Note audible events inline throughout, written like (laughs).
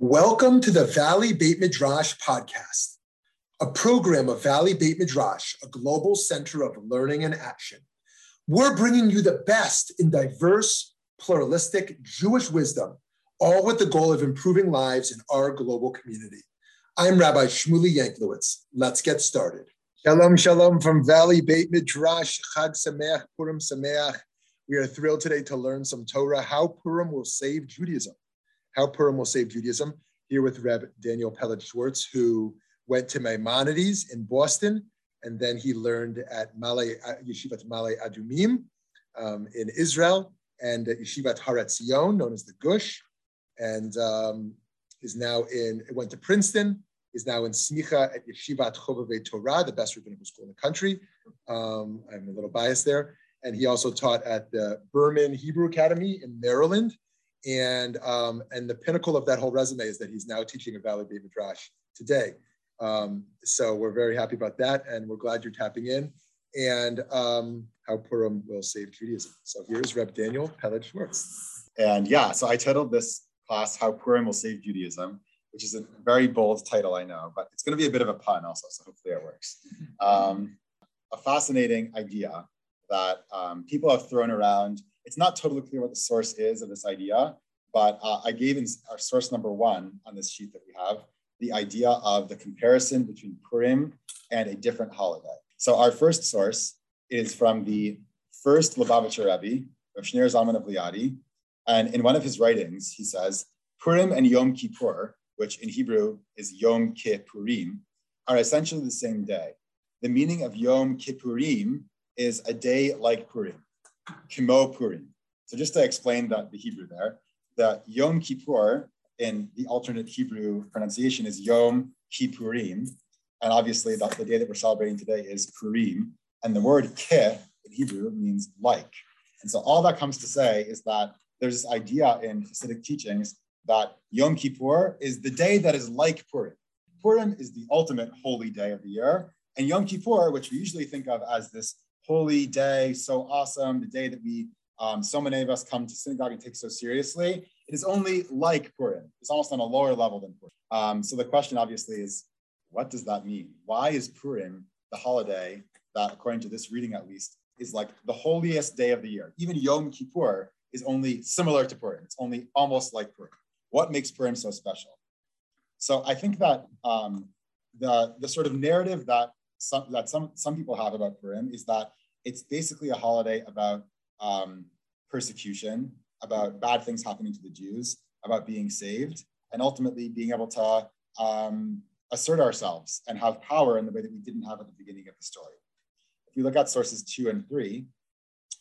Welcome to the Valley Beit Midrash podcast, a program of Valley Beit Midrash, a global center of learning and action. We're bringing you the best in diverse, pluralistic Jewish wisdom, all with the goal of improving lives in our global community. I'm Rabbi Shmuley Yanklowitz. Let's get started. Shalom, shalom from Valley Beit Midrash, Chag Sameach, Purim Sameach. We are thrilled today to learn some Torah, how Purim will save Judaism. How Purim Will Save Judaism, here with Reb Daniel Peled Schwartz, who went to Maimonides in Boston, and then he learned at Ma'ale, uh, Yeshivat Ma'ale Adumim um, in Israel, and at Yeshivat Har Etzion, known as the Gush, and um, is now in, went to Princeton, is now in Smicha at Yeshivat Chovevei Torah, the best rabbinical school in the country. Um, I'm a little biased there. And he also taught at the Berman Hebrew Academy in Maryland and um, and the pinnacle of that whole resume is that he's now teaching at Valley Beit Midrash today. Um, so we're very happy about that, and we're glad you're tapping in. And um, how Purim will save Judaism. So here's Reb Daniel Peled Schwartz. And yeah, so I titled this class "How Purim Will Save Judaism," which is a very bold title, I know, but it's going to be a bit of a pun also. So hopefully it works. Um, a fascinating idea that um, people have thrown around it's not totally clear what the source is of this idea, but uh, I gave in our source number one on this sheet that we have, the idea of the comparison between Purim and a different holiday. So our first source is from the first Lubavitcher Rebbe, of Shneur Zalman of Liadi. And in one of his writings, he says, Purim and Yom Kippur, which in Hebrew is Yom Kippurim, are essentially the same day. The meaning of Yom Kippurim is a day like Purim. Kimo Purim. So just to explain that the Hebrew there, the Yom Kippur in the alternate Hebrew pronunciation is Yom Kippurim. And obviously the, the day that we're celebrating today is Purim. And the word ke in Hebrew means like. And so all that comes to say is that there's this idea in Hasidic teachings that Yom Kippur is the day that is like Purim. Purim is the ultimate holy day of the year. And Yom Kippur, which we usually think of as this holy day, so awesome, the day that we, um, so many of us come to synagogue and take so seriously. It is only like Purim. It's almost on a lower level than Purim. Um, so the question obviously is, what does that mean? Why is Purim the holiday that, according to this reading at least, is like the holiest day of the year? Even Yom Kippur is only similar to Purim. It's only almost like Purim. What makes Purim so special? So I think that um, the, the sort of narrative that some, that some, some people have about Purim is that it's basically a holiday about um, persecution, about bad things happening to the Jews, about being saved, and ultimately being able to um, assert ourselves and have power in the way that we didn't have at the beginning of the story. If we look at sources two and three,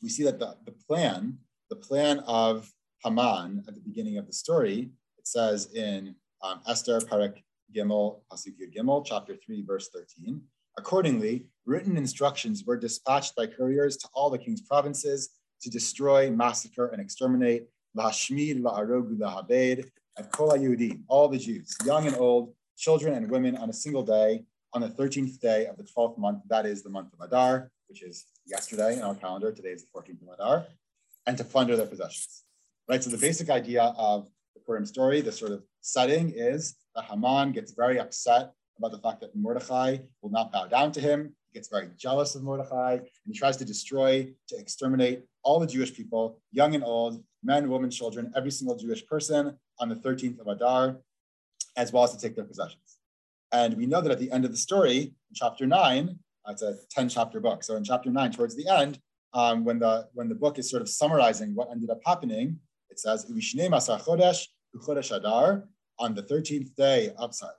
we see that the, the plan, the plan of Haman at the beginning of the story, it says in um, Esther Perek Gimel, Pasuk Gimel, chapter 3, verse 13, Accordingly, written instructions were dispatched by couriers to all the king's provinces to destroy, massacre, and exterminate Lashmid, La'arogu, Lahabed, and Kol Yehudim, all the Jews, young and old, children and women, on a single day, on the 13th day of the 12th month, that is the month of Adar, which is yesterday in our calendar. Today is the 14th of Adar, and to plunder their possessions. Right. So the basic idea of the Purim story, the sort of setting is that Haman gets very upset about the fact that Mordechai will not bow down to him. He gets very jealous of Mordechai and he tries to destroy, to exterminate all the Jewish people, young and old, men, women, children, every single Jewish person on the 13th of Adar, as well as to take their possessions. And we know that at the end of the story, in chapter nine, uh, it's a 10 chapter book. So in chapter nine, towards the end, um, when, the, when the book is sort of summarizing what ended up happening, it says, Adar, on the 13th day of, sorry,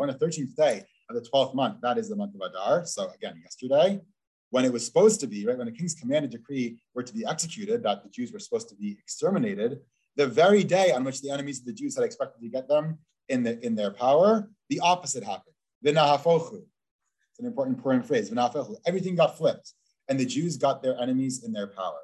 on the 13th day of the 12th month, that is the month of Adar. So again, yesterday, when it was supposed to be, right, when the king's command and decree were to be executed, that the Jews were supposed to be exterminated, the very day on which the enemies of the Jews had expected to get them in, the, in their power, the opposite happened. It's an important Purim phrase. Everything got flipped, and the Jews got their enemies in their power.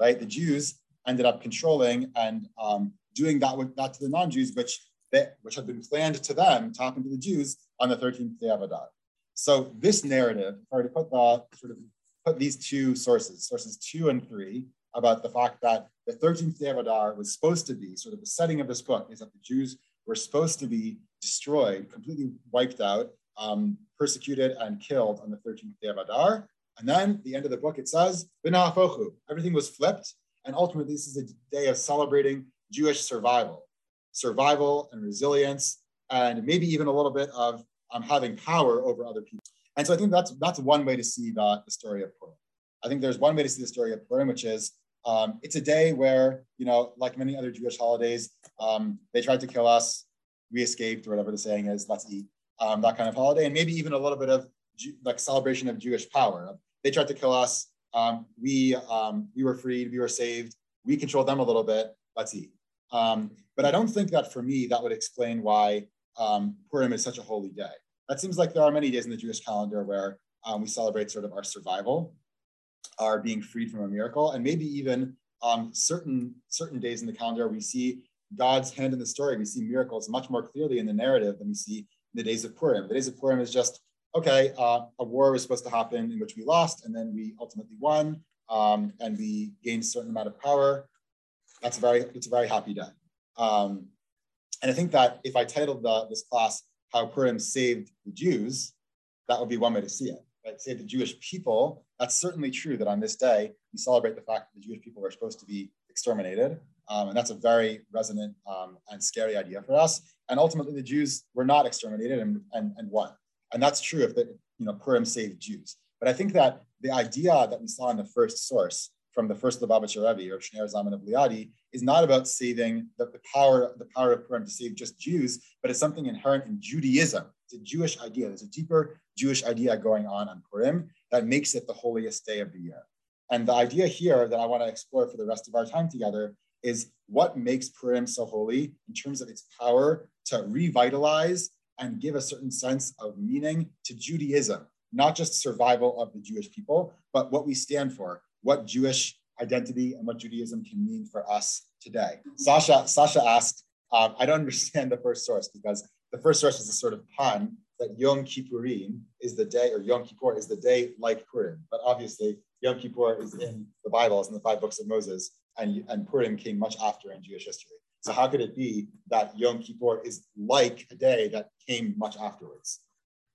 Right? The Jews ended up controlling and um, doing that with that to the non-Jews, which they, which had been planned to them to happen to the Jews on the 13th day of Adar. So this narrative, if I were to put the sort of put these two sources, sources two and three, about the fact that the 13th day of Adar was supposed to be sort of the setting of this book is that the Jews were supposed to be destroyed, completely wiped out, um, persecuted and killed on the 13th day of Adar. And then the end of the book, it says, everything was flipped. And ultimately, this is a day of celebrating Jewish survival, survival and resilience, and maybe even a little bit of um, having power over other people. And so I think that's that's one way to see the, the story of Purim. I think there's one way to see the story of Purim, which is um, it's a day where, you know, like many other Jewish holidays, um, they tried to kill us, we escaped, or whatever the saying is, let's eat, um, that kind of holiday, and maybe even a little bit of like celebration of Jewish power. They tried to kill us, um, we um, we were freed, we were saved, we controlled them a little bit, let's eat. Um, but I don't think that for me that would explain why Purim is such a holy day. That seems like there are many days in the Jewish calendar where we celebrate sort of our survival our being freed from a miracle, and maybe even um, certain certain days in the calendar we see God's hand in the story. We see miracles much more clearly in the narrative than we see in the days of Purim. The days of Purim is just okay. Uh, a war was supposed to happen in which we lost, and then we ultimately won, um, and we gained a certain amount of power. That's a very it's a very happy day. Um, and I think that if I titled the, this class "How Purim Saved the Jews," that would be one way to see it right, say the Jewish people, that's certainly true that on this day, we celebrate the fact that the Jewish people were supposed to be exterminated. Um, and that's a very resonant um, and scary idea for us. And ultimately, the Jews were not exterminated and, and, and won. And that's true if the, you know, Purim saved Jews. But I think that the idea that we saw in the first source from the first Lubavitcher Rebbe or Shneur Zalman of Liadi is not about saving the, the, power, the power of Purim to save just Jews, but it's something inherent in Judaism. It's a Jewish idea. There's a deeper Jewish idea going on on Purim that makes it the holiest day of the year. And the idea here that I want to explore for the rest of our time together is what makes Purim so holy in terms of its power to revitalize and give a certain sense of meaning to Judaism, not just survival of the Jewish people, but what we stand for, what Jewish identity and what Judaism can mean for us today. Sasha, Sasha asked, um, I don't understand the first source because the first source is a sort of pun that Yom Kippurim is the day, or Yom Kippur is the day like Purim. But obviously, Yom Kippur is in the Bible, it's in the five books of Moses, and, and Purim came much after in Jewish history. So how could it be that Yom Kippur is like a day that came much afterwards?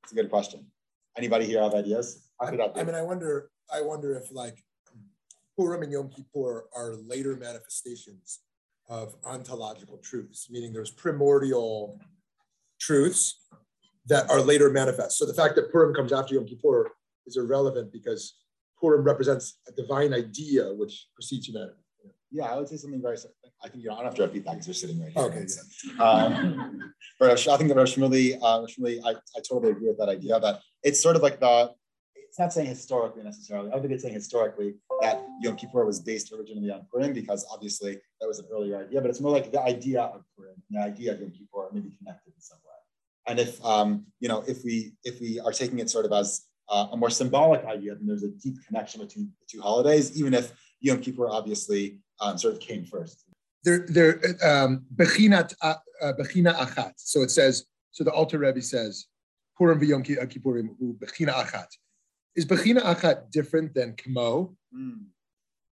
It's a good question. Anybody here have ideas? How could that be? I mean, I wonder. I wonder if like Purim and Yom Kippur are later manifestations of ontological truths, meaning there's primordial truths that are later manifest. So the fact that Purim comes after Yom Kippur is irrelevant because Purim represents a divine idea which precedes humanity. Yeah, I would say something very. I think you don't have to repeat that because you're sitting right here. Okay. So, (laughs) um, but I think that Rosh Shmuley, uh, I, I totally agree with that idea that it's sort of like the it's not saying historically necessarily. I don't think it's saying historically that Yom Kippur was based originally on Purim because obviously that was an earlier idea, but it's more like the idea of Purim, and the idea of Yom Kippur maybe connected in some way. And if um, you know, if we if we are taking it sort of as uh, a more symbolic idea, then there's a deep connection between the two holidays, even if Yom Kippur obviously um, sort of came first. There, there, um, bechinat, uh, uh, bechina achat. So it says. So the Alter Rebbe says, Purim v'Yom Kippurim hu bechina achat. Is Bechina Achat different than Kamo? Mm.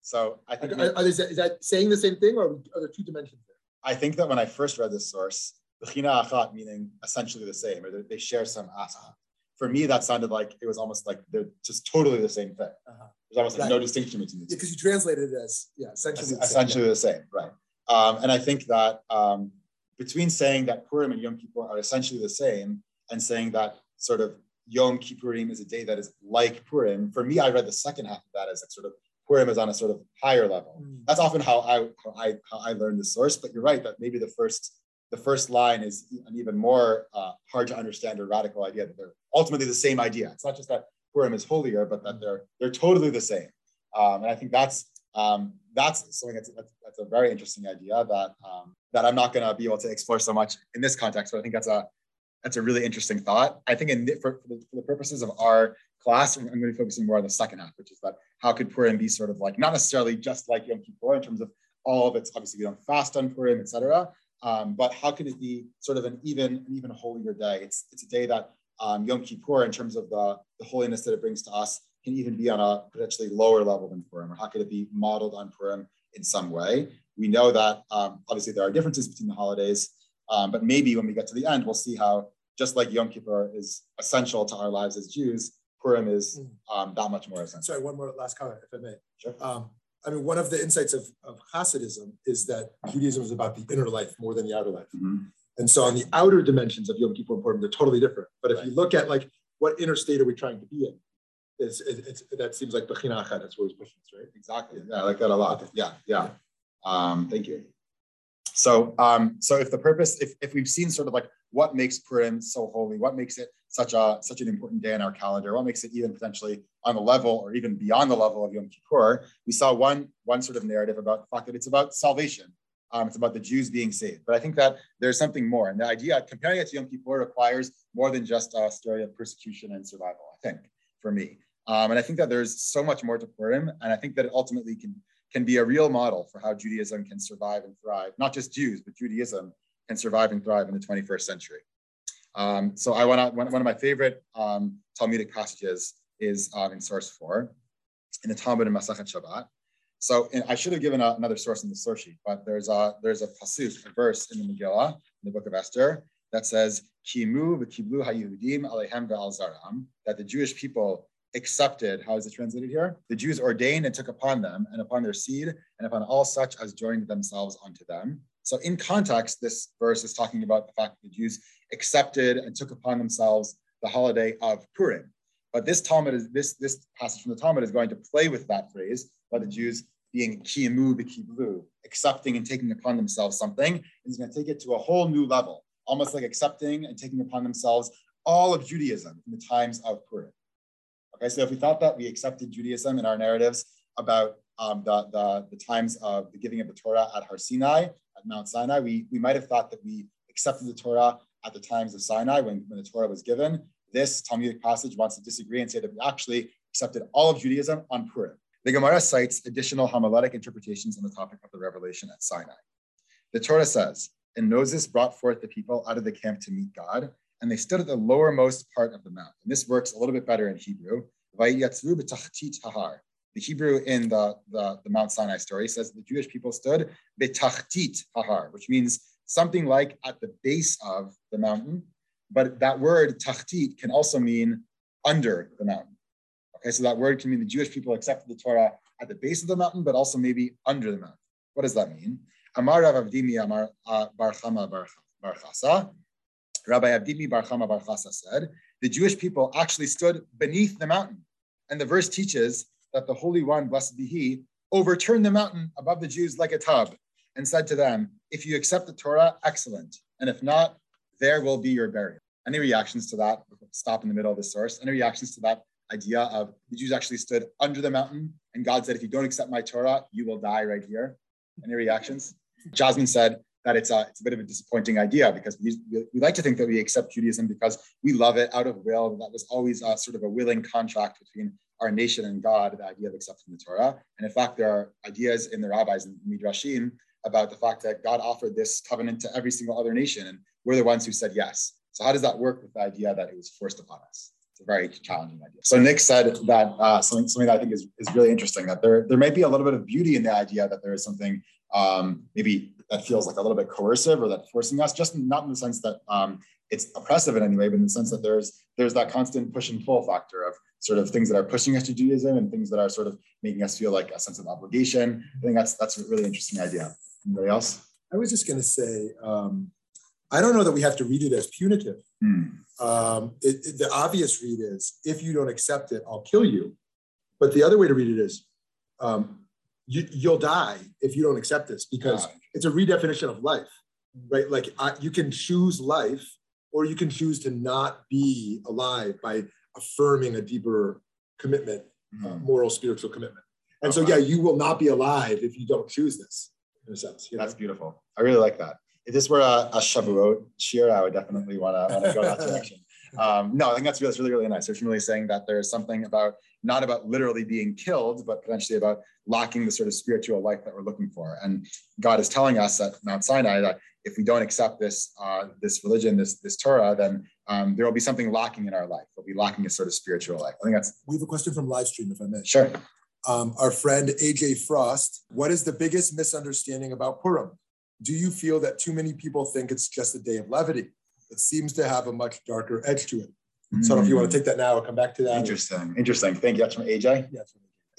So I think are, are, is, that, is, that saying the same thing, or are there two dimensions there? I think that when I first read this source, Bechina Achat meaning essentially the same, or they share some asa. For me, that sounded like it was almost like they're just totally the same thing. Uh-huh. There's almost like no distinction between the two. Because you translated it as yeah, essentially as, the essentially the same, right? Um, and I think that um, between saying that Purim and Yom Kippur are essentially the same, and saying that sort of Yom Kippurim is a day that is like Purim. For me, I read the second half of that as like sort of Purim is on a sort of higher level. Mm. That's often how I how I how I learned the source. But you're right that maybe the first the first line is an even more uh, hard to understand or radical idea that they're ultimately the same idea. It's not just that Purim is holier, but that they're they're totally the same. Um, and I think that's um, that's something that's, that's, that's a very interesting idea that um, that I'm not going to be able to explore so much in this context. But I think that's a that's a really interesting thought. I think in, for, for, the, for the purposes of our class, I'm going to be focusing more on the second half, which is that how could Purim be sort of like, not necessarily just like Yom Kippur in terms of all of its, obviously we don't fast on Purim, etc. Um, but how can it be sort of an even, an even holier day? It's, it's a day that um, Yom Kippur, in terms of the, the holiness that it brings to us, can even be on a potentially lower level than Purim, or how could it be modeled on Purim in some way? We know that um, obviously there are differences between the holidays, um, but maybe when we get to the end, we'll see how just like Yom Kippur is essential to our lives as Jews, Purim is hmm. um, that much more essential. Sorry, one more last comment, if I may. Sure. Um, I mean, one of the insights of, of Hasidism is that Judaism is about the inner life more than the outer life. Mm-hmm. And so on the outer dimensions of Yom Kippur and Purim, they're totally different. But if right. you look at like what inner state are we trying to be in, it's, it's, that seems like Bechina Achad, that's where he's pushing right? Exactly. Yeah, I like that a lot. Yeah, yeah. Um, thank you. So, um, so if the purpose, if, if we've seen sort of like what makes Purim so holy, what makes it such a such an important day in our calendar, what makes it even potentially on the level or even beyond the level of Yom Kippur, we saw one one sort of narrative about the fact that it's about salvation. Um, it's about the Jews being saved. But I think that there's something more. And the idea, comparing it to Yom Kippur, requires more than just a story of persecution and survival, I think, for me. Um, and I think that there's so much more to Purim. And I think that it ultimately can can be a real model for how Judaism can survive and thrive, not just Jews, but Judaism can survive and thrive in the 21st century. Um, so I want one, one, of my favorite um, Talmudic passages is uh, in source four, in the Talmud in Masechet Shabbat. So I should have given a, another source in the source sheet, but there's a there's a pasuk, a verse in the Megillah, in the book of Esther, that says, "Kimu v'kiblu haYehudim alehem ve'al zaram," that the Jewish people accepted, how is it translated here? The Jews ordained and took upon them and upon their seed and upon all such as joined themselves unto them. So in context, this verse is talking about the fact that the Jews accepted and took upon themselves the holiday of Purim. But this Talmud is this, this passage from the Talmud is going to play with that phrase by the Jews being kimu v'kiblu, accepting and taking upon themselves something, and going to take it to a whole new level, almost like accepting and taking upon themselves all of Judaism in the times of Purim. So if we thought that we accepted Judaism in our narratives about um, the, the, the, times of the giving of the Torah at Har Sinai, at Mount Sinai, we, we might have thought that we accepted the Torah at the times of Sinai when, when the Torah was given. This Talmudic passage wants to disagree and say that we actually accepted all of Judaism on Purim. The Gemara cites additional homiletic interpretations on the topic of the revelation at Sinai. The Torah says, and Moses brought forth the people out of the camp to meet God, and they stood at the lowermost part of the mount. And this works a little bit better in Hebrew. The Hebrew in the, the, the Mount Sinai story says the Jewish people stood betachtit hahar, which means something like at the base of the mountain. But that word tachtit can also mean under the mountain. Okay, so that word can mean the Jewish people accepted the Torah at the base of the mountain, but also maybe under the mountain. What does that mean? Amar Rav Avdimi Amar uh. Rabbi Avdimi Bar Chama Bar Chasa said, the Jewish people actually stood beneath the mountain. And the verse teaches that the Holy One, blessed be He, overturned the mountain above the Jews like a tub and said to them, If you accept the Torah, excellent. And if not, there will be your burial. Any reactions to that? Stop in the middle of the source. Any reactions to that idea of the Jews actually stood under the mountain and God said, If you don't accept my Torah, you will die right here? Any reactions? Jasmine said, that it's a, it's a bit of a disappointing idea because we, we like to think that we accept Judaism because we love it out of will. That was always a, sort of a willing contract between our nation and God, the idea of accepting the Torah. And in fact, there are ideas in the rabbis and Midrashim about the fact that God offered this covenant to every single other nation, and we're the ones who said yes. So how does that work with the idea that it was forced upon us? It's a very challenging idea. So Nick said that uh, something, something that I think is, is really interesting, that there, there might be a little bit of beauty in the idea that there is something um, maybe that feels like a little bit coercive or that forcing us, just not in the sense that um, it's oppressive in any way, but in the sense that there's there's that constant push and pull factor of sort of things that are pushing us to Judaism and things that are sort of making us feel like a sense of obligation. I think that's that's a really interesting idea. Anybody else? I was just going to say, um, I don't know that we have to read it as punitive. Hmm. Um, it, it, the obvious read is, if you don't accept it, I'll kill you. But the other way to read it is, um, you, will die if you don't accept this because it's a redefinition of life, right? Like I, you can choose life or you can choose to not be alive by affirming a deeper commitment, uh, mm-hmm. uh, moral, spiritual commitment. And so, yeah, you will not be alive if you don't choose this, in a sense. You know? That's beautiful. I really like that. If this were a, a Shavuot shiur, I would definitely want to go that (laughs) direction. Um, no, I think that's really, that's really, really nice. It's really saying that there's something about not about literally being killed, but potentially about lacking the sort of spiritual life that we're looking for. And God is telling us at Mount Sinai that if we don't accept this uh, this religion, this this Torah, then um, there will be something lacking in our life. We'll be lacking a sort of spiritual life. I think that's. We have a question from live stream, if I may. Sure. Um, our friend AJ Frost. What is the biggest misunderstanding about Purim? Do you feel that too many people think it's just a day of levity? It seems to have a much darker edge to it. So I don't if you want to take that now or come back to that. Interesting. Interesting. Thank you. That's from AJ. Yeah.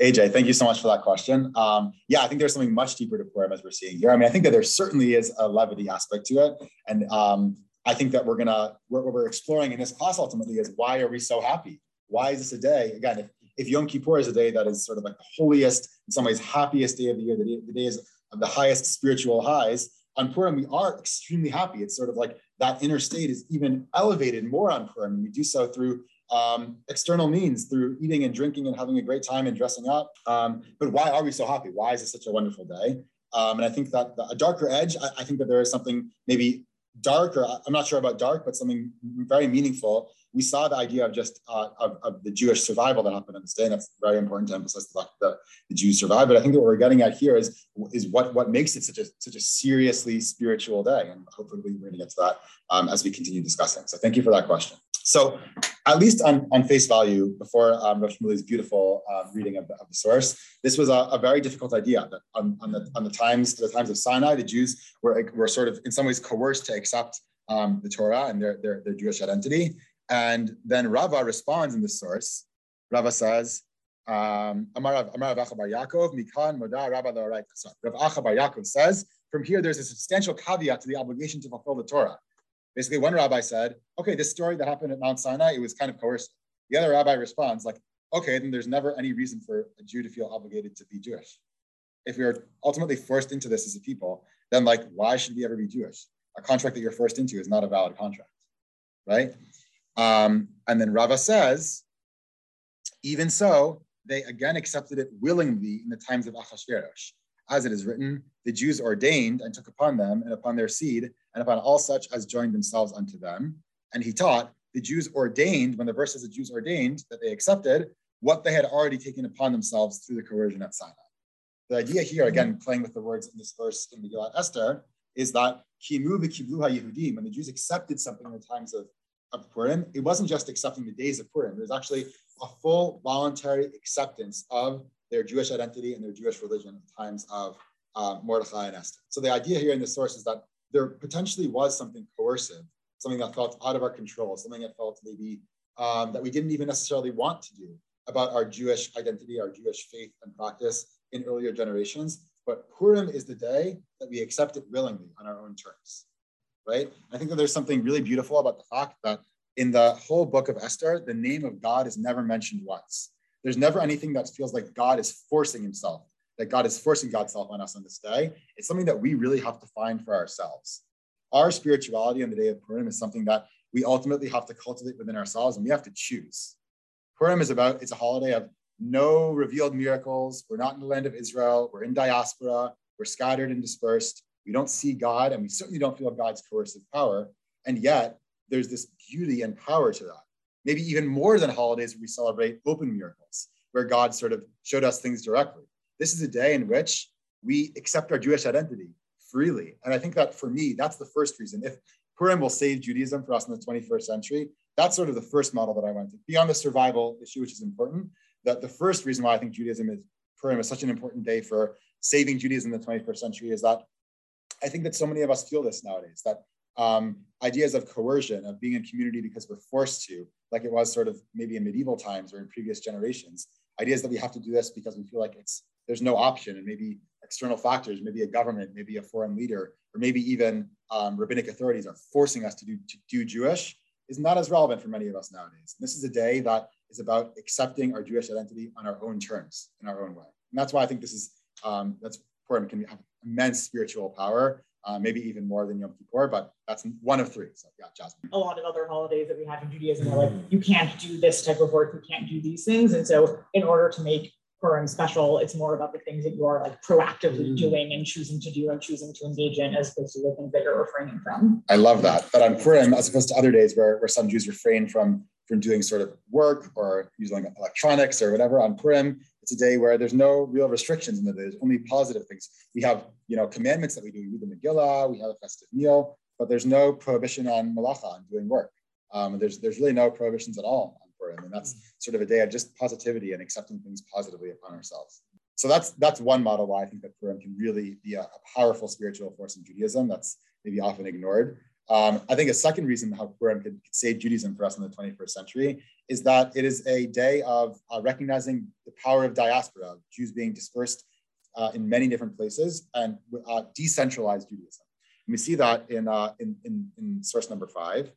AJ, thank you so much for that question. Um, yeah, I think there's something much deeper to Purim as we're seeing here. I mean, I think that there certainly is a levity aspect to it, and um, I think that we're gonna what we're exploring in this class ultimately is why are we so happy? Why is this a day? Again, if, if Yom Kippur is a day that is sort of like the holiest, in some ways, happiest day of the year, the day, the day is of the highest spiritual highs. On Purim, we are extremely happy. It's sort of like that inner state is even elevated more on Purim. We do so through um, external means through eating and drinking and having a great time and dressing up. Um, but why are we so happy? Why is it such a wonderful day? Um, and I think that the, a darker edge, I, I, think that there is something maybe dark, or I'm not sure about dark, but something very meaningful. We saw the idea of just uh, of, of, the Jewish survival that happened on this day, and that's very important to emphasize the fact that the Jews survived. But I think that what we're getting at here is is what what makes it such a such a seriously spiritual day, and hopefully we're going to get to that um, as we continue discussing. So thank you for that question. So, at least on, on face value, before um, Rav Shmuley's beautiful um, reading of the, of the, source, this was a, a, very difficult idea. That on, on, the, on the times the times of Sinai, the Jews were, were sort of in some ways coerced to accept um, the Torah and their, their, their Jewish identity. And then Rava responds in the source. Rava says, um, Rav Yaakov, Mikan Moda Rava Rav Acha bar Yaakov says, from here there's a substantial caveat to the obligation to fulfill the Torah. Basically, one rabbi said, okay, this story that happened at Mount Sinai, it was kind of coercive. The other rabbi responds, like, okay, then there's never any reason for a Jew to feel obligated to be Jewish. If we are ultimately forced into this as a people, then like, why should we ever be Jewish? A contract that you're forced into is not a valid contract, right? Um, and then Rava says, even so, they again accepted it willingly in the times of Achashverosh. As it is written, the Jews ordained and took upon them and upon their seed and upon all such as joined themselves unto them. And he taught the Jews ordained, when the verse says the Jews ordained, that they accepted what they had already taken upon themselves through the coercion at Sinai. The idea here, again, playing with the words in this verse in Megillat Esther, is that kimu Yehudim, when the Jews accepted something in the times of, of Purim, it wasn't just accepting the days of Purim. It was actually a full voluntary acceptance of their Jewish identity and their Jewish religion in times of uh, Mordechai and Esther. So the idea here in the source is that there potentially was something coercive, something that felt out of our control, something that felt maybe um, that we didn't even necessarily want to do about our Jewish identity, our Jewish faith and practice in earlier generations. But Purim is the day that we accept it willingly on our own terms, right? I think that there's something really beautiful about the fact that in the whole book of Esther, the name of God is never mentioned once. There's never anything that feels like God is forcing himself that God is forcing God's self on us on this day. It's something that we really have to find for ourselves. Our spirituality on the day of Purim is something that we ultimately have to cultivate within ourselves and we have to choose. Purim is about, it's a holiday of no revealed miracles. We're not in the land of Israel. We're in diaspora. We're scattered and dispersed. We don't see God and we certainly don't feel God's coercive power. And yet there's this beauty and power to that. Maybe even more than holidays we celebrate open miracles, where God sort of showed us things directly. This is a day in which we accept our Jewish identity freely. And I think that for me, that's the first reason. If Purim will save Judaism for us in the 21st century, that's sort of the first model that I want to. Beyond the survival issue, which is important, that the first reason why I think Judaism is Purim is such an important day for saving Judaism in the 21st century is that I think that so many of us feel this nowadays, that um, ideas of coercion, of being in community because we're forced to, like it was sort of maybe in medieval times or in previous generations, ideas that we have to do this because we feel like it's there's no option and maybe external factors, maybe a government, maybe a foreign leader, or maybe even um, rabbinic authorities are forcing us to do, to do Jewish is not as relevant for many of us nowadays. And This is a day that is about accepting our Jewish identity on our own terms, in our own way. And that's why I think this is, um, that's important, can have immense spiritual power uh, maybe even more than Yom Kippur, but that's one of three. So yeah, Jasmine. A lot of other holidays that we have in Judaism are like, you can't do this type of work, you can't do these things. And so in order to make Purim special. It's more about the things that you are like proactively Mm. doing and choosing to do and choosing to engage in as opposed to the things that you're refraining from. I love that. But on Purim, as opposed to other days where, where some Jews refrain from, from doing sort of work or using electronics or whatever, on Purim, it's a day where there's no real restrictions in the. There's only positive things. We have, you know, commandments that we do. We read the Megillah, we have a festive meal, but there's no prohibition on melacha, on doing work. Um, there's, there's really no prohibitions at all on Purim. And that's sort of a day of just positivity and accepting things positively upon ourselves. So that's that's one model why I think that Purim can really be a, a powerful spiritual force in Judaism that's maybe often ignored. Um, I think a second reason how Purim could, save Judaism for us in the 21st century is that it is a day of uh, recognizing the power of diaspora, of Jews being dispersed uh, in many different places and uh, decentralized Judaism. And we see that in, uh, in, in, in source number five,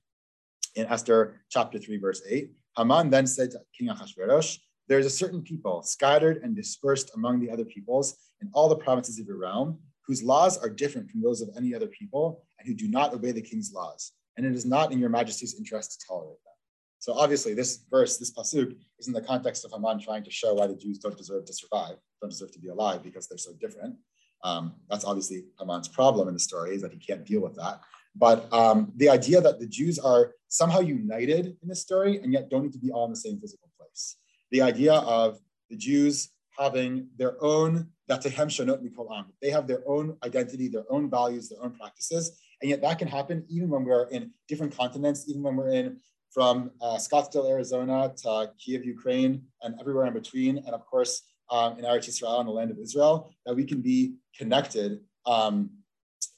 in Esther chapter 3, verse 8. Haman then said to King Ahasuerus, There is a certain people scattered and dispersed among the other peoples in all the provinces of your realm, whose laws are different from those of any other people, and who do not obey the king's laws. And it is not in your majesty's interest to tolerate them. So obviously, this verse, this pasuk, is in the context of Haman trying to show why the Jews don't deserve to survive, don't deserve to be alive because they're so different. Um, that's obviously Haman's problem in the story is that he can't deal with that. But um, the idea that the Jews are somehow united in this story and yet don't need to be all in the same physical place. The idea of the Jews having their own, they have their own identity, their own values, their own practices. And yet that can happen even when we're in different continents, even when we're in from uh, Scottsdale, Arizona to Kiev, Ukraine, and everywhere in between. And of course, um, in Eretz Israel, in the land of Israel, that we can be connected um,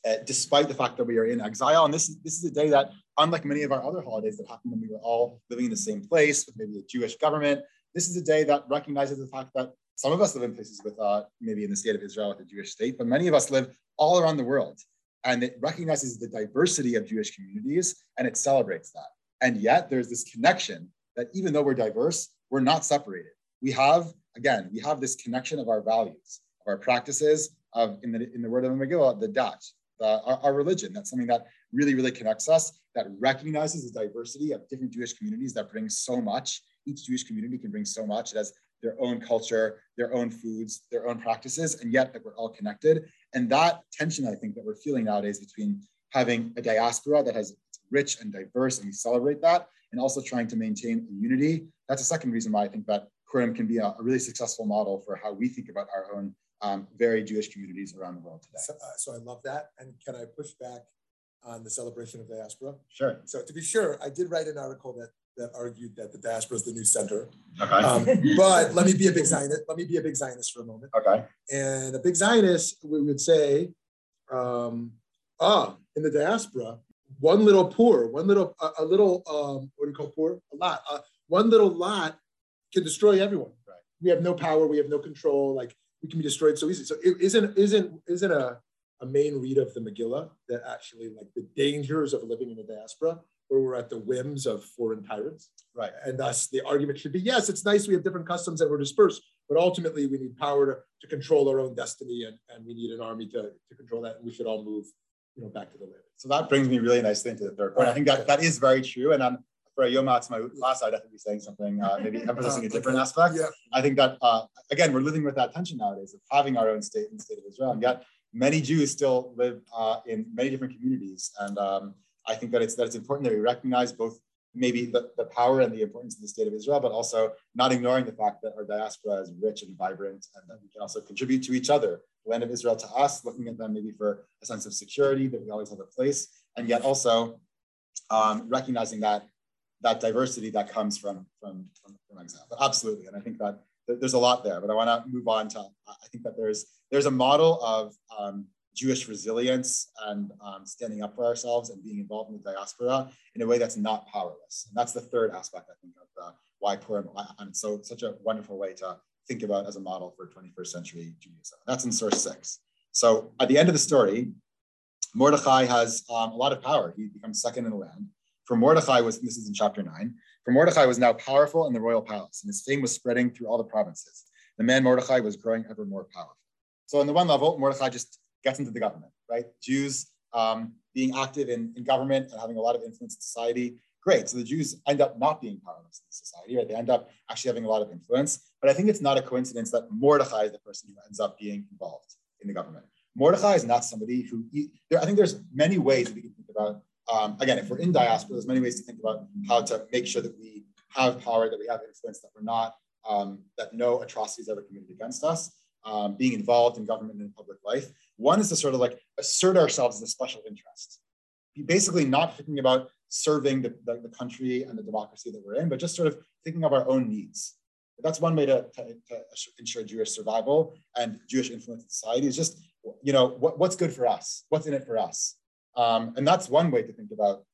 uh, despite the fact that we are in exile. And this is, this is a day that, unlike many of our other holidays that happened when we were all living in the same place with maybe a Jewish government, this is a day that recognizes the fact that some of us live in places with uh, maybe in the state of Israel with a Jewish state, but many of us live all around the world. And it recognizes the diversity of Jewish communities and it celebrates that. And yet there's this connection that even though we're diverse, we're not separated. We have, again, we have this connection of our values, of our practices, of in the in the word of the Megillah, the dat, the, our, our religion. That's something that really, really connects us, that recognizes the diversity of different Jewish communities that brings so much. Each Jewish community can bring so much. It has their own culture, their own foods, their own practices, and yet that we're all connected. And that tension, I think, that we're feeling nowadays between having a diaspora that has rich and diverse, and we celebrate that, and also trying to maintain a unity. That's a second reason why I think that Purim can be a, really successful model for how we think about our own um, very Jewish communities around the world today. So, uh, so I love that. And can I push back on the celebration of diaspora? Sure. So to be sure, I did write an article that that argued that the diaspora is the new center. Okay. Um, but let me be a big Zionist. Let me be a big Zionist for a moment. okay. And a big Zionist, we would say, um, ah, in the diaspora, one little poor, one little, a, a little, um, what do you call poor? A lot. Uh, one little lot can destroy everyone. Right. We have no power. We have no control. Like we can be destroyed so easy. So it isn't isn't isn't a a main read of the Megillah that actually like the dangers of living in the diaspora, where we're at the whims of foreign tyrants. Right. And thus the argument should be, yes, it's nice we have different customs that we're dispersed, but ultimately we need power to, to control our own destiny and, and we need an army to, to control that. And we should all move, you know, back to the land. So that brings me really nicely into the third point. I think that that is very true. And on, for a Yom Ha'atzmaut class, I'd definitely be saying something, uh, maybe (laughs) emphasizing a different aspect. Yeah. I think that, uh, again, we're living with that tension nowadays of having our own state and the state of Israel. And yet many Jews still live uh, in many different communities. And um, I think that it's, that it's important that we recognize both maybe the, the power and the importance of the state of Israel, but also not ignoring the fact that our diaspora is rich and vibrant and that we can also contribute to each other. The land of Israel to us, looking at them maybe for a sense of security, that we always have a place, and yet also um, recognizing that that diversity that comes from, from, from, from exile. But absolutely, and I think that there's a lot there, but I want to move on to, I think that there's, there's a model of um, Jewish resilience and um, standing up for ourselves and being involved in the diaspora in a way that's not powerless. And that's the third aspect, I think, of uh, why Purim, and so such a wonderful way to think about as a model for 21st century Judaism. That's in source six. So at the end of the story, Mordechai has um, a lot of power. He becomes second in the land. For Mordechai was, this is in chapter nine, for Mordechai was now powerful in the royal palace, and his fame was spreading through all the provinces. The man Mordechai was growing ever more powerful. So on the one level, Mordechai just gets into the government, right? Jews um, being active in, in government and having a lot of influence in society great. So the Jews end up not being powerless in society, right? They end up actually having a lot of influence. But I think it's not a coincidence that Mordechai is the person who ends up being involved in the government. Mordechai is not somebody who, I think there's many ways that we can think about. Um, again, if we're in diaspora, there's many ways to think about how to make sure that we have power, that we have influence, that we're not, um, that no atrocities ever committed against us, um, being involved in government and public life. One is to sort of like assert ourselves as a special interest. Basically not thinking about serving the, the, the, country and the democracy that we're in, but just sort of thinking of our own needs. That's one way to, to, to ensure Jewish survival and Jewish influence in society is just you know, what, what's good for us? What's in it for us? Um, and that's one way to think about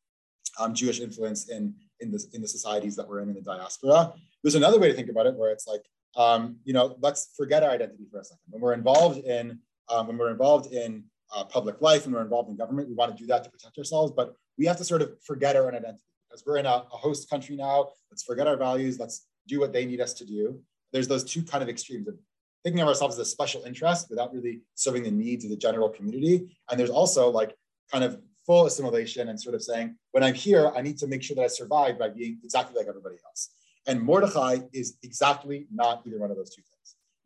um, Jewish influence in, in, the, in the societies that we're in in the diaspora. There's another way to think about it where it's like, um, you know, let's forget our identity for a second. When we're involved in, um, when we're involved in uh, public life and we're involved in government, we want to do that to protect ourselves, but we have to sort of forget our own identity because we're in a, a host country now. Let's forget our values. Let's do what they need us to do. There's those two kind of extremes of thinking of ourselves as a special interest without really serving the needs of the general community. And there's also like kind of full assimilation and sort of saying, when I'm here, I need to make sure that I survive by being exactly like everybody else. And Mordechai is exactly not either one of those two things.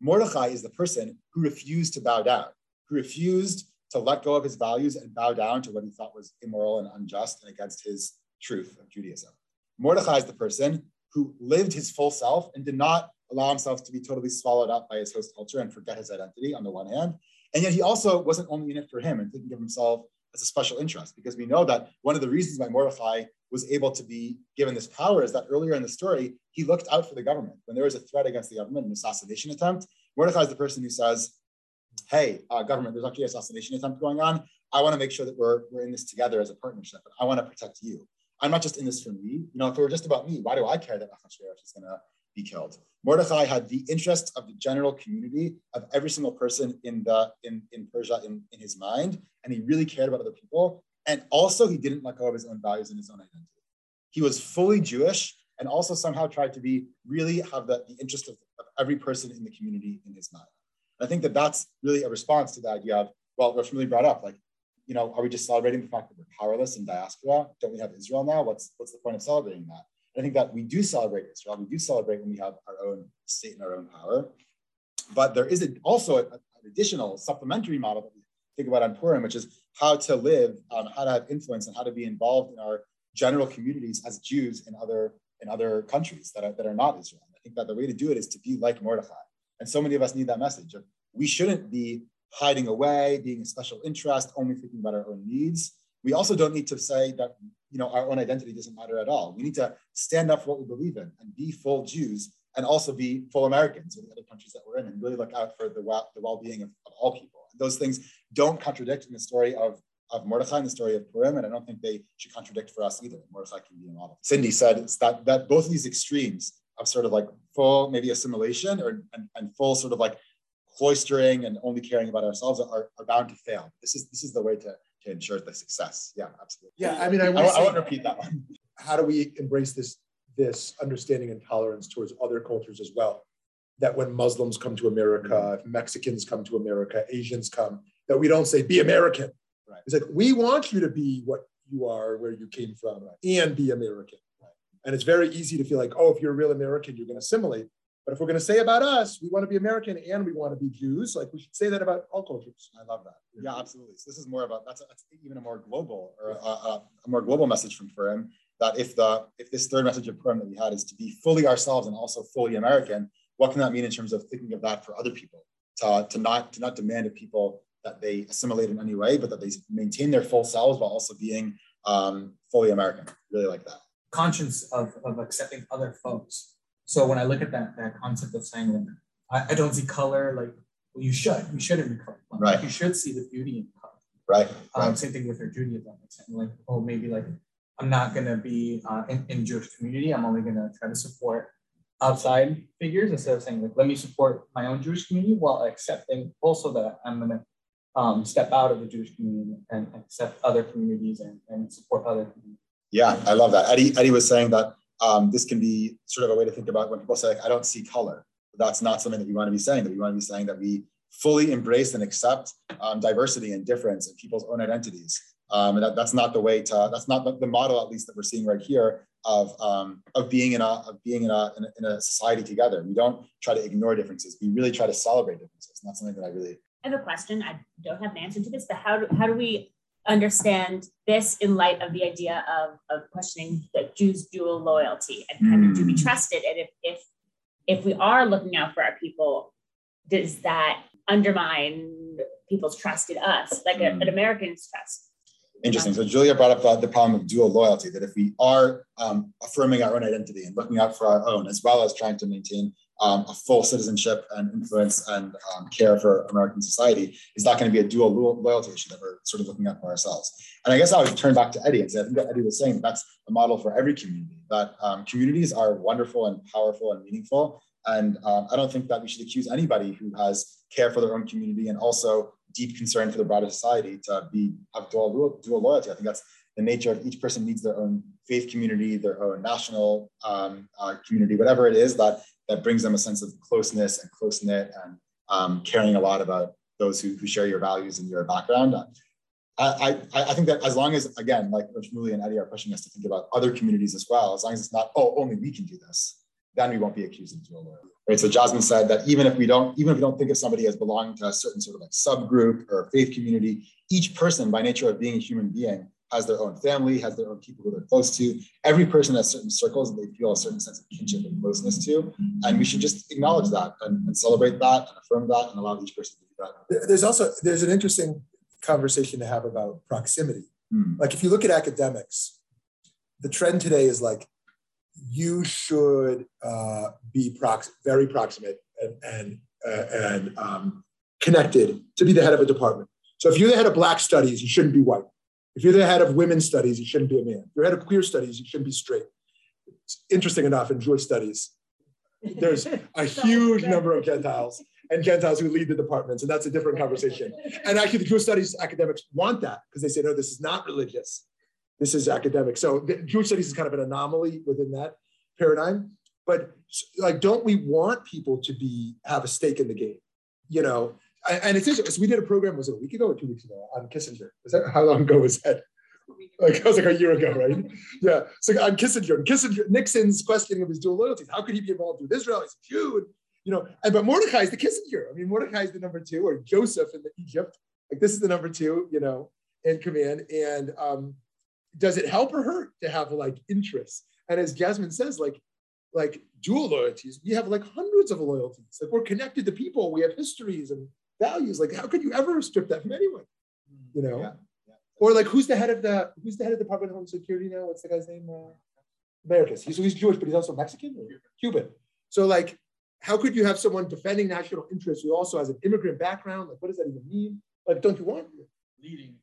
Mordechai is the person who refused to bow down, who refused to let go of his values and bow down to what he thought was immoral and unjust and against his truth of Judaism. Mordechai is the person who lived his full self and did not allow himself to be totally swallowed up by his host culture and forget his identity on the one hand. And yet he also wasn't only in it for him and thinking of himself as a special interest, because we know that one of the reasons why Mordechai was able to be given this power is that earlier in the story, he looked out for the government. When there was a threat against the government, an assassination attempt, Mordechai is the person who says, hey, uh, government, there's actually an assassination attempt going on. I want to make sure that we're, we're in this together as a partnership. I want to protect you. I'm not just in this for me. You know, if it were just about me, why do I care that Achashverosh is going to be killed. Mordechai had the interests of the general community of every single person in the in, in Persia in, in his mind, and he really cared about other people. And also, he didn't let go of his own values and his own identity. He was fully Jewish and also somehow tried to be really have the, the interest of, of every person in the community in his mind. And I think that that's really a response to the idea of, well, what's really brought up, like, you know, are we just celebrating the fact that we're powerless in diaspora? Don't we have Israel now? What's what's the point of celebrating that? I think that we do celebrate Israel. We do celebrate when we have our own state and our own power. But there is a, also a, an additional supplementary model that we think about on Purim, which is how to live, um, how to have influence, and how to be involved in our general communities as Jews in other in other countries that are, that are not Israel. I think that the way to do it is to be like Mordechai. And so many of us need that message of we shouldn't be hiding away, being a special interest, only thinking about our own needs. We also don't need to say that you know, our own identity doesn't matter at all. We need to stand up for what we believe in and be full Jews and also be full Americans in the other countries that we're in and really look out for the, well, the well-being of, of all people. And those things don't contradict in the story of, of Mordechai and the story of Purim, and I don't think they should contradict for us either. Mordechai can be a model. Cindy said it's that, that both of these extremes of sort of like full maybe assimilation or and, and full sort of like cloistering and only caring about ourselves are, are bound to fail. This is this is the way to to ensure the success. Yeah, absolutely. Yeah, I mean, I, I, I want to repeat that one. How do we embrace this this understanding and tolerance towards other cultures as well? That when Muslims come to America, mm-hmm. if Mexicans come to America, Asians come, that we don't say be American. Right. It's like we want you to be what you are, where you came from, right. and be American. Right. And it's very easy to feel like, oh, if you're a real American, you're going to assimilate. But if we're going to say about us, we want to be American and we want to be Jews, like we should say that about all cultures. I love that. Yeah, absolutely. So this is more about that's, a, that's even a more global or a, a, a, more global message from Purim that if the if this third message of Purim that we had is to be fully ourselves and also fully American, what can that mean in terms of thinking of that for other people? To, to not to not demand of people that they assimilate in any way, but that they maintain their full selves while also being um, fully American. Really like that. Conscience of, of accepting other folks so when I look at that that concept of saying I, I don't see color like well, you should you should in color. Like, right. You should see the beauty in color. Right. Um, right. Same thing with your Judaism. Like oh maybe like I'm not gonna be uh, in, in Jewish community. I'm only gonna try to support outside figures instead of saying like let me support my own Jewish community while accepting also that I'm gonna um, step out of the Jewish community and accept other communities and, and support other communities. Yeah, I love that. Eddie Eddie was saying that um, this can be sort of a way to think about when people say, like, I don't see color. That's not something that we want to be saying, that we want to be saying that we fully embrace and accept um, diversity and difference in people's own identities. Um, and that, that's not the way to, that's not the, model, at least that we're seeing right here of, um, of being in a of being in a, in a, in a society together. We don't try to ignore differences. We really try to celebrate differences, and that's something that I really. I have a question. I don't have an answer to this, but how do how do we understand this in light of the idea of, of questioning the Jews' dual loyalty and kind of do we hmm. trust it? And if if if we are looking out for our people, does that undermine people's trust in us, like mm. a, an hmm. American's trust? Interesting. So Julia brought up uh, the problem of dual loyalty, that if we are um, affirming our own identity and looking out for our own, as well as trying to maintain um, a full citizenship and influence and um, care for American society, is that going to be a dual loyalty issue that we're sort of looking at for ourselves? And I guess I would turn back to Eddie and say, I think that Eddie was saying that's a model for every community, that um, communities are wonderful and powerful and meaningful. And um, I don't think that we should accuse anybody who has care for their own community and also deep concern for the broader society to be have dual, dual loyalty. I think that's the nature of each person needs their own faith community, their own national um, uh, community, whatever it is that that brings them a sense of closeness and close knit and um, caring a lot about those who, who share your values and your background. I, I, I think that as long as, again, like Rav Shmuley and Eddie are pushing us to think about other communities as well, as long as it's not, oh, only we can do this, then we won't be accused of dual loyalty. Right. So Jasmine said that even if we don't, even if we don't think of somebody as belonging to a certain sort of like subgroup or faith community, each person by nature of being a human being has their own family, has their own people who they're close to. Every person has certain circles and they feel a certain sense of kinship and closeness to. And we should just acknowledge that and, and celebrate that and affirm that and allow each person to do that. There's also there's an interesting conversation to have about proximity. Hmm. Like if you look at academics, the trend today is like you should uh, be prox- very proximate and, and, uh, and um, connected to be the head of a department. So if you're the head of black studies, you shouldn't be white. If you're the head of women's studies, you shouldn't be a man. If you're head of queer studies, you shouldn't be straight. It's interesting enough, in Jewish studies, there's a (laughs) huge number of Gentiles and Gentiles who lead the departments, and that's a different conversation. And actually, the Jewish studies academics want that because they say, no, this is not religious. This is academic. So Jewish studies is kind of an anomaly within that paradigm. But like, don't we want people to be have a stake in the game? You know, and it's interesting. So we did a program. Was it a week ago or two weeks ago on Kissinger? Was that how long ago was that? Like it was like a year ago, right? yeah. So on Kissinger, Kissinger, Nixon's questioning of his dual loyalties. How could he be involved with Israel? He's a Jew. And, you know, and but Mordecai is the Kissinger. I mean, Mordecai is the number two, or Joseph in the Egypt. Like this is the number two, you know, in command. And um, does it help or hurt to have like interests? And as Jasmine says, like, like dual loyalties, we have like hundreds of loyalties. Like we're connected to people, we have histories and values. Like, how could you ever strip that from anyone? You know? Yeah, yeah. Or like who's the head of the who's the head of the Department of Homeland Security now? What's the guy's name? Uh, Mayorkas. He's, he's Jewish, but he's also Mexican or Cuban. So like, how could you have someone defending national interests who also has an immigrant background? Like, what does that even mean? Like, don't you want leading?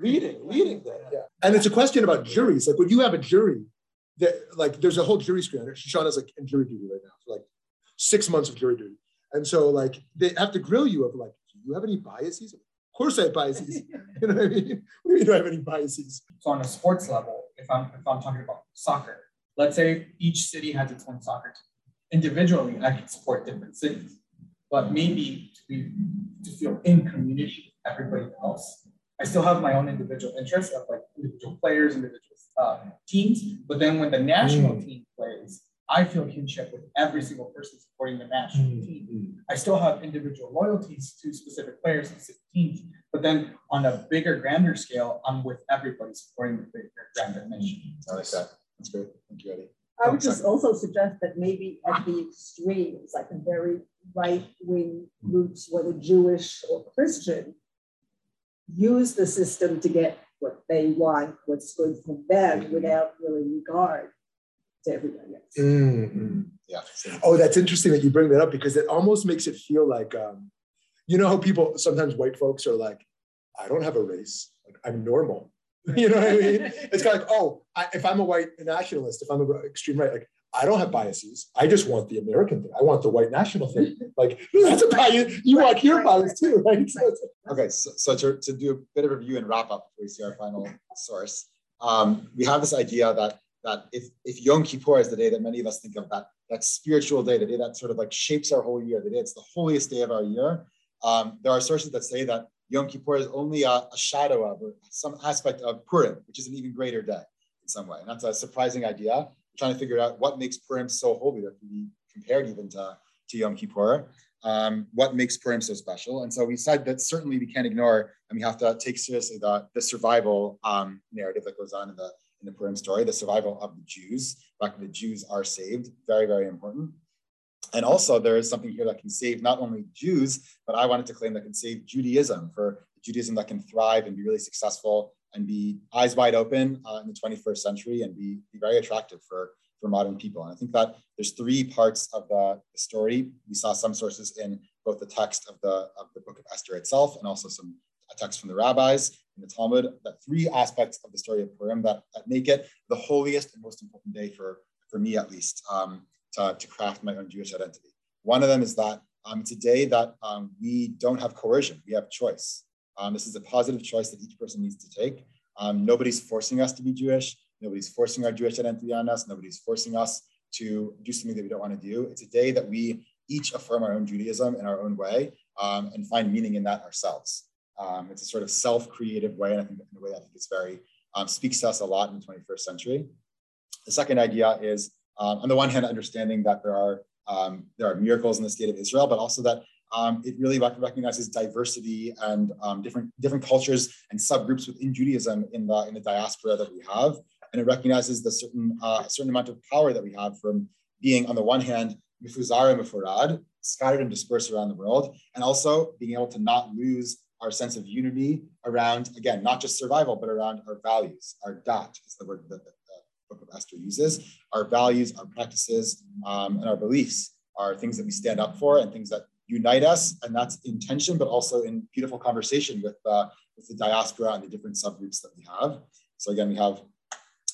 Leading, leading that, yeah. And it's a question about juries. Like when you have a jury, that like there's a whole jury screen. Shoshana's like in jury duty right now for like six months of jury duty. And so like they have to grill you of like, you have any biases? Of course I have biases. (laughs) you know what I mean? What do you mean do I have any biases? So on a sports level, if I'm if I'm talking about soccer, let's say each city has its own soccer team. Individually, I can support different cities. But maybe to be to feel in community with everybody else, I still have my own individual interests of like individual players, individual uh, teams. But then when the national mm. team plays, I feel kinship with every single person supporting the national mm. team. I still have individual loyalties to specific players, specific teams. But then on a bigger, grander scale, I'm with everybody supporting the bigger, grander mission. I like that. That's great. Thank you, Eddie. I would just also suggest that maybe at the extremes, like a very right wing groups, whether Jewish or Christian, use the system to get what they want, what's good for them, without really regard to everybody else. Mm-hmm. Yeah. Oh, that's interesting that you bring that up because it almost makes it feel like, um, you know, how people sometimes white folks are like, I don't have a race, like I'm normal. (laughs) You know what I mean? it's kind of like, oh, I, if I'm a white nationalist, if I'm a extreme right, like I don't have biases. I just want the American thing. I want the white national thing. (laughs) Like (laughs) that's a bias. You want your bias too, right? So okay, so, so to, to do a bit of a review and wrap up before we see our final source, um, we have this idea that that if, if Yom Kippur is the day that many of us think of, that that spiritual day, the day that sort of like shapes our whole year, the day it's the holiest day of our year, um, there are sources that say that Yom Kippur is only a, a shadow of or some aspect of Purim, which is an even greater day in some way. And that's a surprising idea. trying to figure out what makes Purim so holy that can be compared even to, to Yom Kippur. Um, what makes Purim so special? And so we said that certainly we can't ignore, and we have to take seriously the, the survival um, narrative that goes on in the in the Purim story, the survival of the Jews. That the Jews are saved, very, very important. And also, there is something here that can save not only Jews, but I wanted to claim that can save Judaism for Judaism that can thrive and be really successful and be eyes wide open uh, in the 21st century and be, be very attractive for, for modern people. And I think that there's three parts of the, the story. We saw some sources in both the text of the, of the book of Esther itself and also some text from the rabbis in the Talmud, that three aspects of the story of Purim that, that make it the holiest and most important day for, for me at least um, to, to craft my own Jewish identity. One of them is that um, it's a day that um, we don't have coercion, we have choice. Um, this is a positive choice that each person needs to take. Um, nobody's forcing us to be Jewish. Nobody's forcing our Jewish identity on us. Nobody's forcing us to do something that we don't want to do. It's a day that we each affirm our own Judaism in our own way um, and find meaning in that ourselves. Um, it's a sort of self-creative way, and I think in a way I think it's very um, speaks to us a lot in the 21st century. The second idea is, um, on the one hand, understanding that there are um, there are miracles in the state of Israel, but also that um, it really recognizes diversity and um, different different cultures and subgroups within Judaism in the in the diaspora that we have, and it recognizes the certain uh, certain amount of power that we have from being on the one hand mifuzar and mifurad, scattered and dispersed around the world, and also being able to not lose our sense of unity around, again, not just survival, but around our values. Our dat is the word that the, the book of Esther uses. Our values, our practices, um, and our beliefs are things that we stand up for and things that unite us. And that's intention, but also in beautiful conversation with, uh, with the diaspora and the different subgroups that we have. So again, we have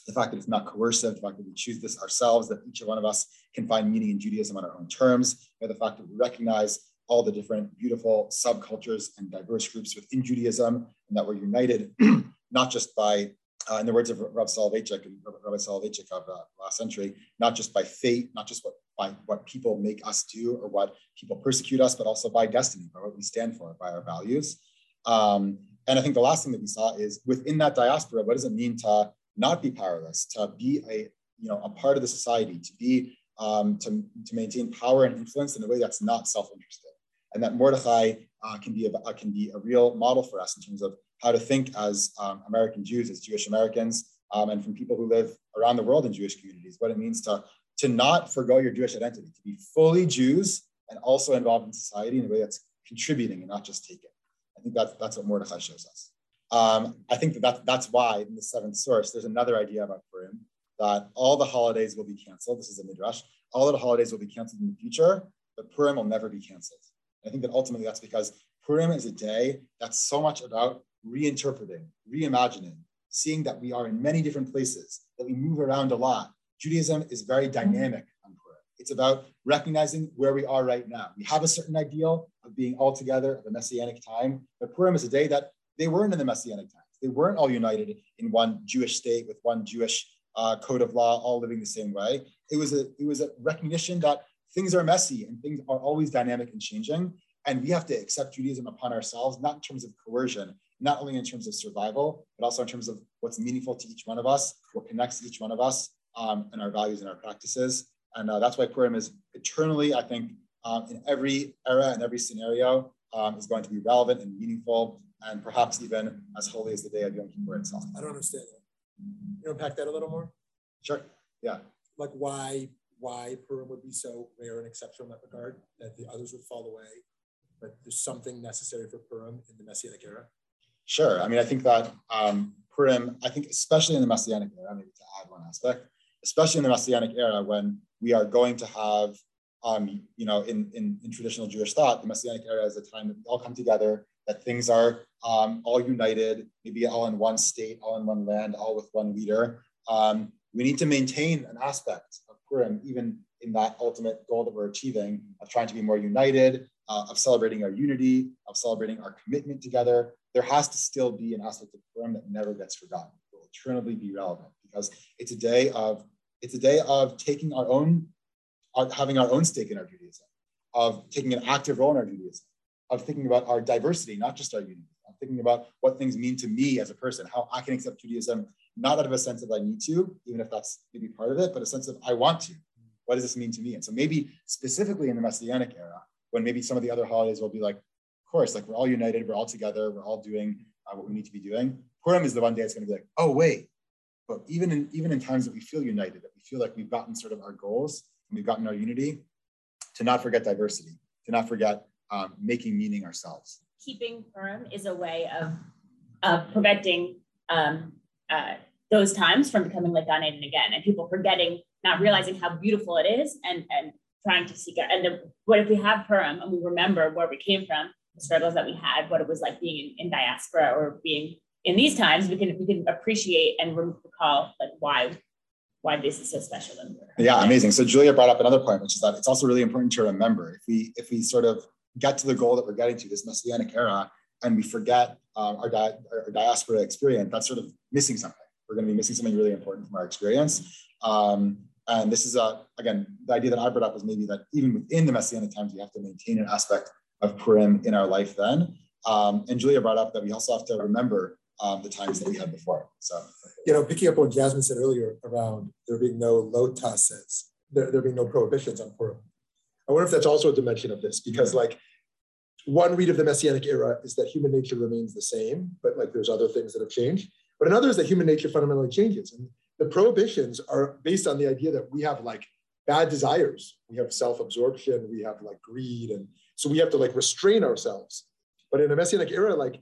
the fact that it's not coercive, the fact that we choose this ourselves, that each one of us can find meaning in Judaism on our own terms, and the fact that we recognize all the different beautiful subcultures and diverse groups within Judaism, and that we're united (clears throat) not just by, uh, in the words of Rav Soloveitchik and Rabbi Soloveitchik of uh, last century, not just by fate, not just what by what people make us do or what people persecute us, but also by destiny, by what we stand for, by our values. Um, and I think the last thing that we saw is within that diaspora, what does it mean to not be powerless, to be a you know a part of the society, to be um, to, to maintain power and influence in a way that's not self-interested and that Mordechai uh, can be a, uh, can be a real model for us in terms of how to think as um, American Jews, as Jewish Americans, um, and from people who live around the world in Jewish communities, what it means to to not forego your Jewish identity, to be fully Jews and also involved in society in a way that's contributing and not just taking. I think that's that's what Mordechai shows us. Um, I think that, that that's why in the seventh source there's another idea about Purim that all the holidays will be canceled. This is a midrash. All of the holidays will be canceled in the future, but Purim will never be canceled. I think that ultimately that's because Purim is a day that's so much about reinterpreting, reimagining, seeing that we are in many different places, that we move around a lot. Judaism is very dynamic on Purim. It's about recognizing where we are right now. We have a certain ideal of being all together at the Messianic time, but Purim is a day that they weren't in the Messianic times. They weren't all united in one Jewish state with one Jewish uh, code of law, all living the same way. It was a it was a recognition that things are messy and things are always dynamic and changing. And we have to accept Judaism upon ourselves, not in terms of coercion, not only in terms of survival, but also in terms of what's meaningful to each one of us, what connects each one of us, um, and our values and our practices. And uh, that's why Purim is eternally, I think, um, in every era and every scenario, um, is going to be relevant and meaningful, and perhaps even as holy as the day of Yom Kippur itself. I don't understand that. You unpack that a little more? Sure. Yeah. Like why why Purim would be so rare and exceptional in that regard that the others would fall away, but there's something necessary for Purim in the Messianic era? Sure. I mean, I think that um, Purim, I think especially in the Messianic era, maybe to add one aspect, especially in the Messianic era when we are going to have, um, you know, in, in, in traditional Jewish thought, the Messianic era is a time that we all come together, that things are um, all united, maybe all in one state, all in one land, all with one leader. Um, we need to maintain an aspect Purim, even in that ultimate goal that we're achieving of trying to be more united, uh, of celebrating our unity, of celebrating our commitment together, there has to still be an aspect of Purim that never gets forgotten. It will eternally be relevant because it's a day of it's a day of taking our own, having our own stake in our Judaism, of taking an active role in our Judaism, of thinking about our diversity, not just our unity, thinking about what things mean to me as a person, how I can accept Judaism, not out of a sense of I need to, even if that's maybe part of it, but a sense of I want to. What does this mean to me? And so maybe specifically in the Messianic era, when maybe some of the other holidays will be like, of course, like we're all united, we're all together, we're all doing uh, what we need to be doing. Purim is the one day it's going to be like, oh wait, but even in even in times that we feel united, that we feel like we've gotten sort of our goals and we've gotten our unity, to not forget diversity, to not forget um, making meaning ourselves. Keeping Purim is a way of of preventing um, uh, those times from becoming like Gan Eden again, and people forgetting, not realizing how beautiful it is, and and trying to seek out. And the, what if we have Purim and we remember where we came from, the struggles that we had, what it was like being in, in diaspora or being in these times, we can we can appreciate and recall like why why this is so special. Yeah, amazing. So Julia brought up another point, which is that it's also really important to remember if we if we sort of get to the goal that we're getting to this messianic era and we forget um, our, di- our diaspora experience, that's sort of missing something. We're going to be missing something really important from our experience. Um, and this is a again the idea that I brought up was maybe that even within the messianic times, we have to maintain an aspect of Purim in our life. Then, um, and Julia brought up that we also have to remember um, the times that we had before. So, you know, picking up on Jasmine said earlier around there being no low sets, there, there being no prohibitions on Purim. I wonder if that's also a dimension of this because, like, one read of the Messianic era is that human nature remains the same, but like there's other things that have changed. But another is that human nature fundamentally changes. And the prohibitions are based on the idea that we have like bad desires, we have self absorption, we have like greed. And so we have to like restrain ourselves. But in a Messianic era, like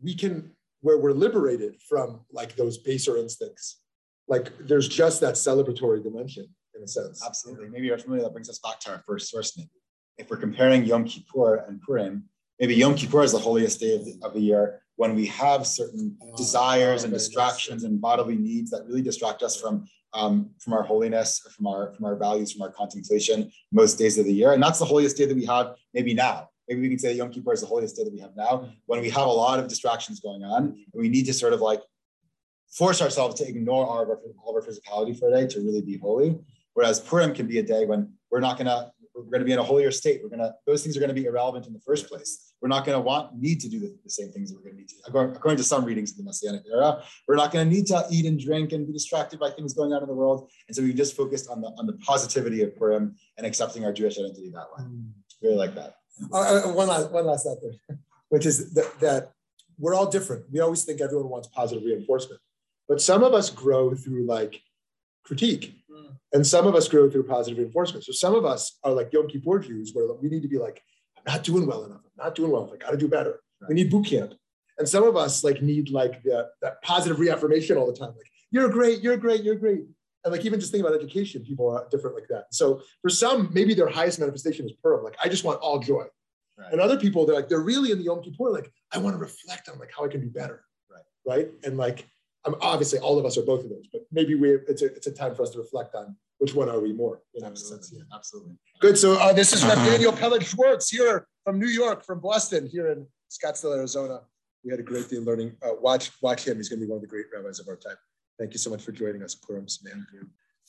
we can where we're liberated from like those baser instincts. Like there's just that celebratory dimension in a sense. Absolutely. Maybe you're familiar, that brings us back to our first source, maybe. If we're comparing Yom Kippur and Purim, maybe Yom Kippur is the holiest day of the, of the year when we have certain oh, desires and distractions and bodily needs that really distract us from um, from our holiness, from our from our values, from our contemplation most days of the year. And that's the holiest day that we have maybe now maybe we can say that Yom Kippur is the holiest day that we have now, when we have a lot of distractions going on, and we need to sort of like force ourselves to ignore all of our, all of our physicality for a day to really be holy. Whereas Purim can be a day when we're not gonna we're going to be in a holier state. We're to those things are going to be irrelevant in the first place. We're not going to want need to do the, the same things that we're to need to. According, according to some readings of the Messianic era, we're not going to need to eat and drink and be distracted by things going on in the world. And so we just focused on the on the positivity of Purim and accepting our Jewish identity that way. Mm. Really like that. Uh, uh, one last one last thought there, (laughs) which is that, that we're all different. We always think everyone wants positive reinforcement, but some of us grow through like critique, mm. and some of us grow through positive reinforcement. So some of us are like Yom Kippur Jews, where we need to be like, I'm not doing well enough. I'm not doing well enough. I got to do better. Right. We need boot camp. And some of us like need like the, that positive reaffirmation all the time. Like, you're great, you're great, you're great. And like even just think about education, people are different like that. So for some, maybe their highest manifestation is Purim. Like I just want all joy. Right. And other people, they're like, they're really in the Yom Kippur, like, I want to reflect on like how I can be better. Right. Right. And like I'm obviously all of us are both of those, but maybe we it's a it's a time for us to reflect on which one are we more in absolutely. Sense, yeah. Absolutely. Good. So uh, this is uh-huh. Daniel Pellet Schwartz here from New York, from Boston, here in Scottsdale, Arizona. We had a great day learning. Uh, watch watch him. He's going to be one of the great rabbis of our time. Thank you so much for joining us, Purim man.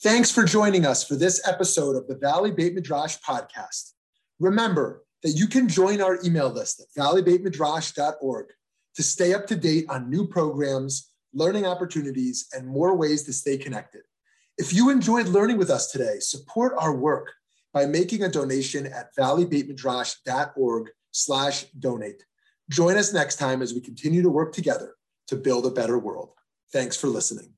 Thanks for joining us for this episode of the Valley Beit Midrash podcast. Remember that you can join our email list at valleybeitmidrash.org to stay up to date on new programs, learning opportunities, and more ways to stay connected. If you enjoyed learning with us today, support our work by making a donation at valleybeitmidrash.org slash donate. Join us next time as we continue to work together to build a better world. Thanks for listening.